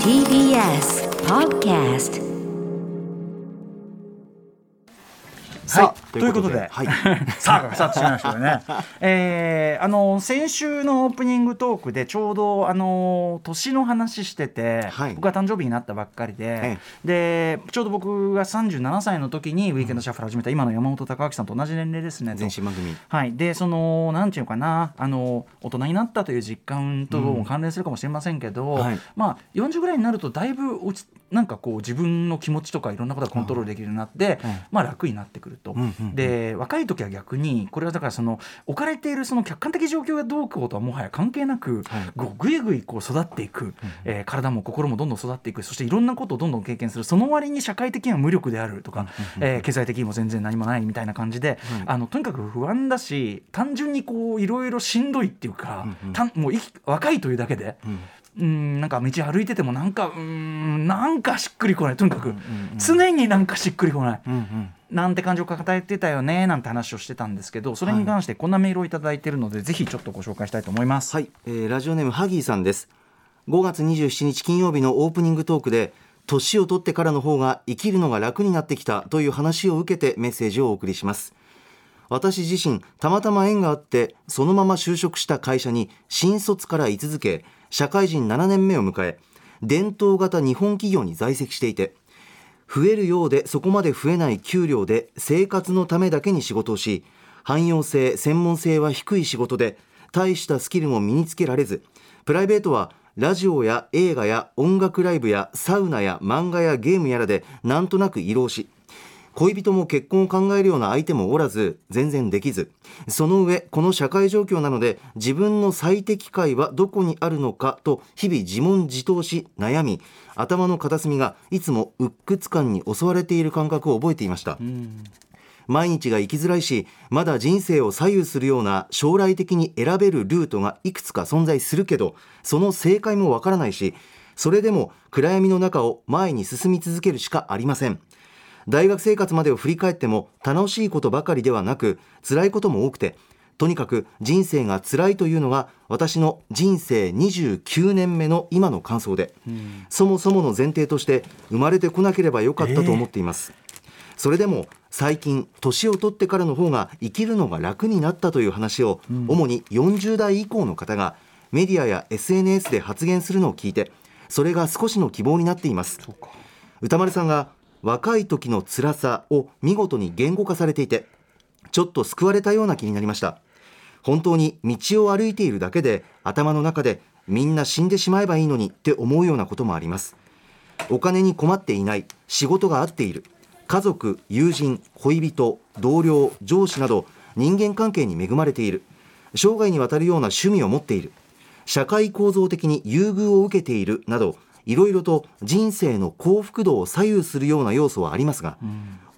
TBS Podcast さあ、ということで、はい、さあ、さあ、違いましたよね。えー、あの先週のオープニングトークでちょうどあの年の話してて、はい。僕が誕生日になったばっかりで、でちょうど僕が37歳の時にウィーケンドシャッフル始めた今の山本隆明さんと同じ年齢ですね。前身番組。はい、でそのなんていうのかなあの大人になったという実感とも関連するかもしれませんけど、はい。まあ40ぐらいになるとだいぶ落ちなんかこう自分の気持ちとかいろんなことがコントロールできるようになって、まあ楽になってくると。うんうんうん。で若い時は逆にこれはだからその置かれているその客観的状況がどうこうとはもはや関係なく、はい。ぐいぐいこう育っていく、えー体も心もどんどん育っていく。そしていろんなことをどんどん経験する。その割に社会的には無力であるとか、えー経済的にも全然何もないみたいな感じで、あのとにかく不安だし単純にこういろいろしんどいっていうか、たんもう生き若いというだけで。うんなんか道歩いててもなんかうんなんかしっくりこない。とにかく、常になんかしっくりこない、うんうん。なんて感情を抱えてたよねなんて話をしてたんですけどそれに関してこんなメールをいただいているので、ぜひちょっとご紹介したいと思います。はい、えーラジオネームハギーさんです。5月27日金曜日のオープニングトークで年を取ってからの方が生きるのが楽になってきたという話を受けてメッセージをお送りします。私自身たまたま縁があってそのまま就職した会社に新卒から居続け社会人7年目を迎え伝統型日本企業に在籍していて増えるようでそこまで増えない給料で生活のためだけに仕事をし汎用性専門性は低い仕事で大したスキルも身につけられずプライベートはラジオや映画や音楽ライブやサウナや漫画やゲームやらでなんとなく移動し恋人も結婚を考えるような相手もおらず全然できず。その上この社会状況なので自分の最適解はどこにあるのかと日々自問自答し悩み頭の片隅がいつも鬱屈感に襲われている感覚を覚えていました、毎日が生きづらいしまだ人生を左右するような将来的に選べるルートがいくつか存在するけどその正解もわからないしそれでも暗闇の中を前に進み続けるしかありません大学生活までを振り返っても楽しいことばかりではなく辛いことも多くてとにかく人生が辛いというのが私の人生29年目の今の感想で、そもそもの前提として生まれてこなければよかったと思っています、それでも最近年を取ってからの方が生きるのが楽になったという話を、主に40代以降の方がメディアや SNS で発言するのを聞いてそれが少しの希望になっています。歌丸さんが若い時の辛さを見事に言語化されていてちょっと救われたような気になりました。本当に道を歩いているだけで頭の中でみんな死んでしまえばいいのにって思うようなこともあります。お金に困っていない仕事が合っている家族友人恋人同僚上司など人間関係に恵まれている生涯にわたるような趣味を持っている社会構造的に優遇を受けているなどいろいろと人生の幸福度を左右するような要素はありますが、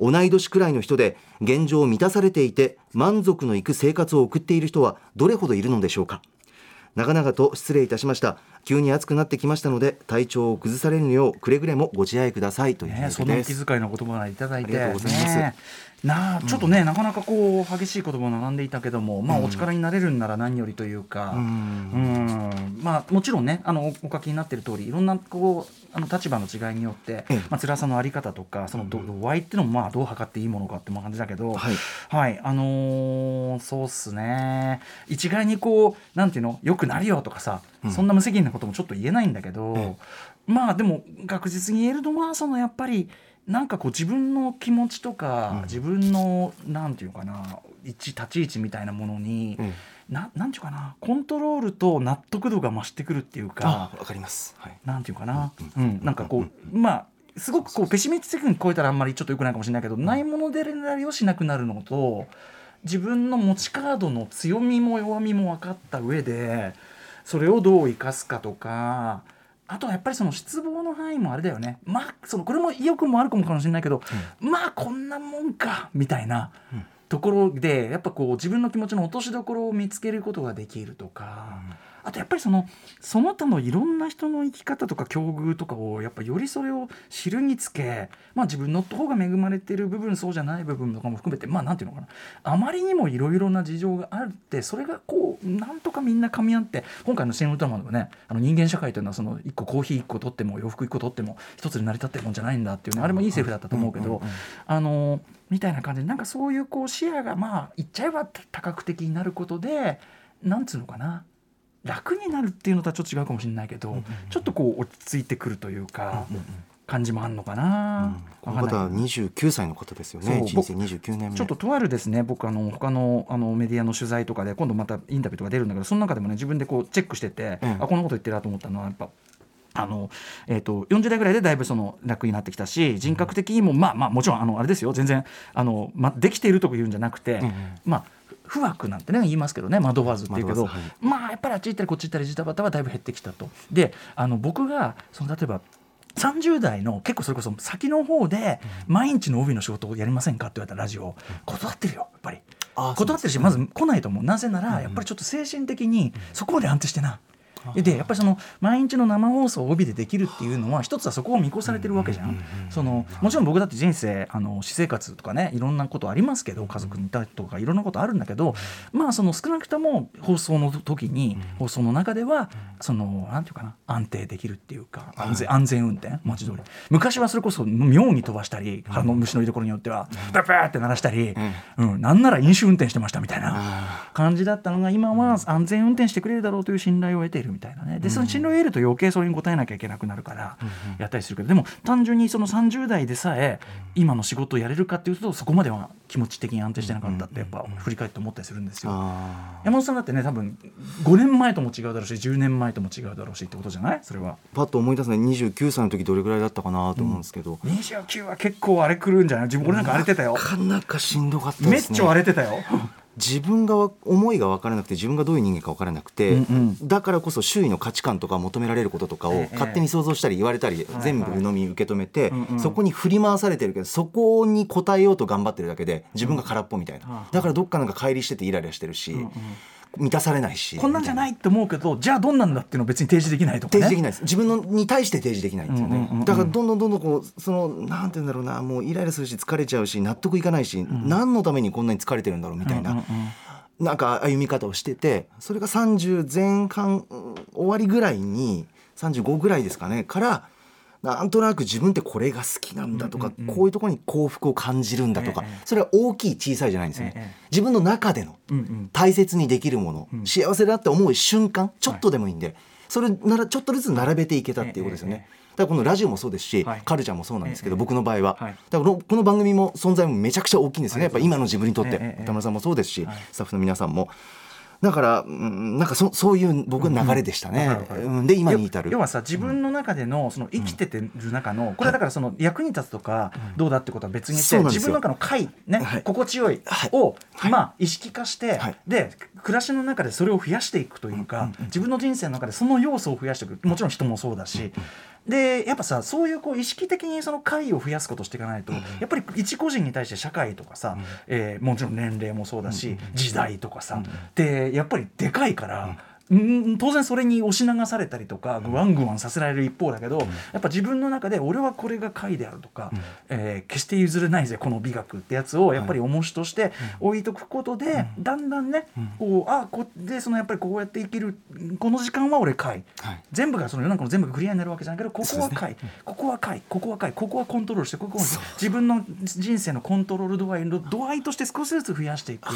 同い年くらいの人で現状満たされていて満足のいく生活を送っている人はどれほどいるのでしょうか。長々と失礼いたしました。急に暑くなってきましたので体調を崩されぬようくれぐれもご自愛くださいというメね、ーそんなお気遣いの言葉をいただいて。ありがとうございます。ねなあちょっとね、なかなかこう激しい言葉を並んでいたけども、まあ、お力になれるんなら何よりというか、うん。まあ、もちろんねあのお書きになっている通りいろんなこうあの立場の違いによって、ええ。まあ辛さのあり方とかその度度合いっていうのもまあどう測っていいものかって感じだけど、はい。はい、あのーそうっすね。一概にこうなんていうのよくなるよとかさ、そんな無責任なこともちょっと言えないんだけど、え。まあでも確実に言えるのはそのやっぱりなんかこう自分の気持ちとか、自分のなんていうかな位置立ち位置みたいなものに、えななんていうかなコントロールと納得度が増してくるっていうかあわかります、はい、なんていうかな、うん、なんかこうまあすごくこうペシミスティックに超えたらあんまりちょっとよくないかもしれないけど、ないものでなりをしなくなるのと自分の持ちカードの強みも弱みも分かった上でそれをどう生かすかとかあとはやっぱりその失望の範囲もあれだよね。まあそのこれも意欲もあるかもしれないけど、まあこんなもんかみたいな。ところでやっぱこう自分の気持ちの落としどころを見つけることができるとか、あとやっぱりそのその他のいろんな人の生き方とか境遇とかをやっぱよりそれを知るにつけ、まあ、自分の方が恵まれてる部分そうじゃない部分とかも含めてまあなんていうのかな。あまりにもいろいろな事情があってそれがこうなんとかみんな噛み合って今回の「シン・ウルトラマン」のねあの人間社会というのはその1個コーヒー1個取っても洋服1個取っても一つに成り立ってるもんじゃないんだっていうねあれもいいセリフだったと思うけどあのみたいな感じでなんかそういうこう視野がまあ言っちゃえば多角的になることでなんつうのかな。楽になるっていうのとはちょっと違うかもしれないけど、ちょっとこう落ち着いてくるというか。感じもあるのかな、この方は29歳の方ですよね。人生29年目。ちょっととあるですね。僕あの他のあのメディアの取材とかで今度またインタビューとか出るんだけどその中でもね自分でこうチェックしてて、うん、あこんなこと言ってるなと思ったのはやっぱあのえーと、40代ぐらいでだいぶその楽になってきたし人格的にもまあまあもちろんあのあれですよ。全然あの、ま、できているとか言うんじゃなくて、うんうん、まあ不惑なんてね言いますけどね惑わずっていうけど、はい、まあやっぱりあっち行ったりこっち行ったりジタバタはだいぶ減ってきたと。であの僕がその例えば30代の結構それこそ先の方で毎日の帯の仕事をやりませんかって言われたラジオ断ってるよやっぱり。断ってるしまず来ないと思う。なぜならやっぱりちょっと精神的にそこまで安定してなでやっぱりその毎日の生放送を帯でできるっていうのは一つはそこを見越されてるわけじゃん。そのもちろん僕だって人生あの私生活とかねいろんなことありますけど家族にいたとかいろんなことあるんだけどまあその少なくとも放送の時に放送の中ではそのなんていうかな安定できるっていうか安全安全運転文字通り昔はそれこそ妙に飛ばしたり腹の虫の居所によってはプープーって鳴らしたり、うん、なんなら飲酒運転してましたみたいな感じだったのが今は安全運転してくれるだろうという信頼を得ているみたいなねでその信頼を得ると余計それに応えなきゃいけなくなるからやったりするけどでも単純にその30代でさえ今の仕事をやれるかっていうとそこまでは気持ち的に安定してなかったってやっぱ振り返って思ったりするんですよ。山本さんだってね多分5年前とも違うだろうし10年前とも違うだろうしってことじゃない？それは。パッと思い出すね29歳の時どれぐらいだったかなと思うんですけど、うん、29は結構荒れくるんじゃない？自分俺なんか荒れてたよ。なかなかしんどかったですね。めっちゃ荒れてたよ。自分が思いが分からなくて自分がどういう人間か分からなくて、うんうん、だからこそ周囲の価値観とか求められることとかを勝手に想像したり言われたり、全部鵜呑み受け止めて、そこに振り回されてるけどそこに応えようと頑張ってるだけで自分が空っぽみたいな、だからどっかなんか乖離しててイライラしてるし。うんうん満たされないしこんなんじゃないって思うけどじゃあどんなんだっていうのを別に提示できないとか、ね、提示できないです。自分のに対して提示できないんですよね、だからどんどんどんどんこうそのなんて言うんだろうなもうイライラするし疲れちゃうし納得いかないし、うん、何のためにこんなに疲れてるんだろうみたいな、うんうんうん。なんか歩み方をしててそれが30前半終わりぐらいに35ぐらいですかねからなんとなく自分ってこれが好きなんだとか、こういうところに幸福を感じるんだとか、それは大きい小さいじゃないんですよね、自分の中での大切にできるもの、幸せだって思う瞬間ちょっとでもいいんで、それならちょっとずつ並べていけたっていうことですよね。だからこのラジオもそうですし、はい、カルチャーもそうなんですけど、僕の場合は、はい、だからこの番組も存在もめちゃくちゃ大きいんですよね。やっぱ今の自分にとって、田村さんもそうですし、スタッフの皆さんも。だから、うん、なんかそそういう僕の流れでしたね。うん、で今に至る。要はさ自分の中でのその生きててる中の、これだからその役に立つとかどうだってことは別にして、自分の中の快ね、心地よいを、まあ意識化して、で暮らしの中でそれを増やしていくというか、自分の人生の中でその要素を増やしていく。もちろん人もそうだし、でやっぱさそういうこう意識的にその会を増やすことしていかないと、やっぱり一個人に対して社会とかさ、うえもちろん年齢もそうだし、時代とかさ、でやっぱりでかいから。うん当然それに押し流されたりとかグワングワンさせられる一方だけど、やっぱ自分の中で俺はこれが解であるとか、え決して譲れないぜこの美学ってやつをやっぱり重しとして置いとくことで、だんだんね、こうあこでそのやっぱりこうやって生きるこの時間は俺解、全部がその世の中の全部がクリアになるわけじゃないけどここは解、ここは解ここは解ここはコントロールしてここは自分の人生のコントロール度合いの度合いとして少しずつ増やしていく、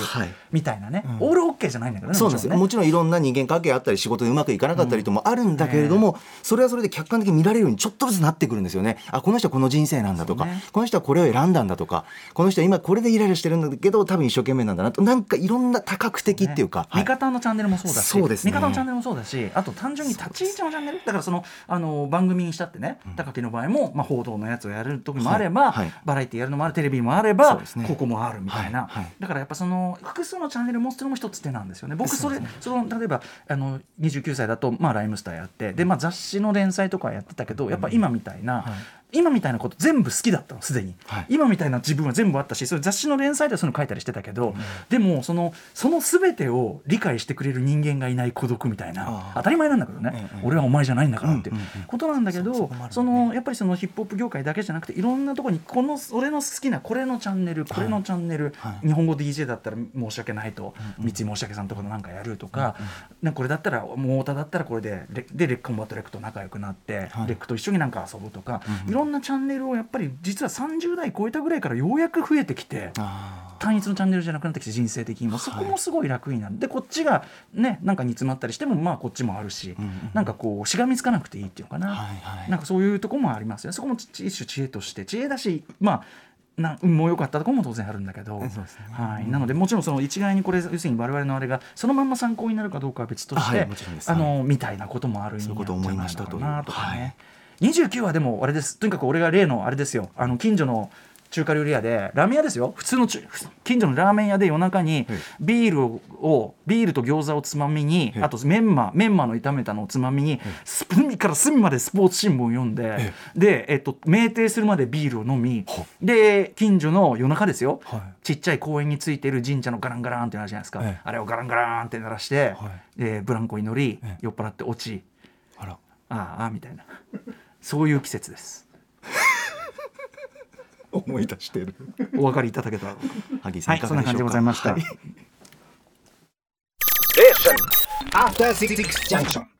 みたいなね、オールオッケーじゃないんだけどねそうですね。もちろんいろんな人間関係あったり仕事でうまくいかなかったりともあるんだけれども、それはそれで客観的に見られるようにちょっとずつなってくるんですよね。あこの人はこの人生なんだとか、この人はこれを選んだんだとかこの人は今これでイライラしてるんだけど多分一生懸命なんだなと。なんかいろんな多角的っていうか、見方のチャンネルもそうだしそうです、ね、見方のチャンネルもそうだしあと単純に立ち位置のチャンネルだからそのあの番組にしたってね高木の場合も、まあ、報道のやつをやる時もあれば、バラエティやるのもあるテレビもあれば、ここもあるみたいな、だからやっぱその複数のチャンネル持つのも一つ手なんですよね。僕それその例えばあの29歳だと、まあ、ライムスターやってで、まあ、雑誌の連載とかやってたけどやっぱ今みたいな、今みたいなこと全部好きだったのすでに、はい。今みたいな自分は全部あったしそれ雑誌の連載ではそういうの書いたりしてたけど、でもそのその全てを理解してくれる人間がいない孤独みたいな当たり前なんだけどね、ええ俺はお前じゃないんだからっていううんうんうん。ことなんだけど、そそこもあるね。そのやっぱりそのヒップホップ業界だけじゃなくていろんなところにこの俺の好きなこれのチャンネルこれのチャンネル、はい。日本語 DJ だったら申し訳ないと、三井申し訳さんところなんかやるとか、なんかこれだったらもう太田だったらこれでレでレッコンバットレックと仲良くなって、はい。レックと一緒になんか遊ぶとか、うんうん。いろんなチャンネルをやっぱり実は30代超えたぐらいからようやく増えてきて。あ単一のチャンネルじゃなくなってきて人生的にも。そこもすごい楽になる、でこっちがねなんか煮詰まったりしてもまあこっちもあるし、うんうんなんかこうしがみつかなくていいっていうのかな、はいはい。なんかそういうとこもありますよね。そこも一種知恵として知恵だしまあな運も良かったところも当然あるんだけど、ね。はい、なのでもちろんその一概にこれ要するに我々のあれがそのまんま参考になるかどうかは別として、はいあのみたいなこともある意味そういうことを思いましたという。なんじゃない。のかなとかね、29はでもあれです。とにかく俺が例のあれですよ。あの近所の中華料理屋でラーメン屋ですよ。普通の中近所のラーメン屋で夜中にはい。ビールをビールと餃子をつまみにはい。あとメンマメンマの炒めたのをつまみに隅から隅までスポーツ新聞を読んでえで、えっと、酩酊するまでビールを飲みはで近所の夜中ですよ、はい。ちっちゃい公園についてる神社のガランガランってなるじゃないですか、ええ。あれをガランガランって鳴らして、はい。でブランコに乗り、ええ。酔っ払って落ち。あら。ああみたいなそういう季節です。思い出してる。お分かりいただけたら萩井さんはいいかがでしょうか？そんな感じでございました。はい。After Six Junction.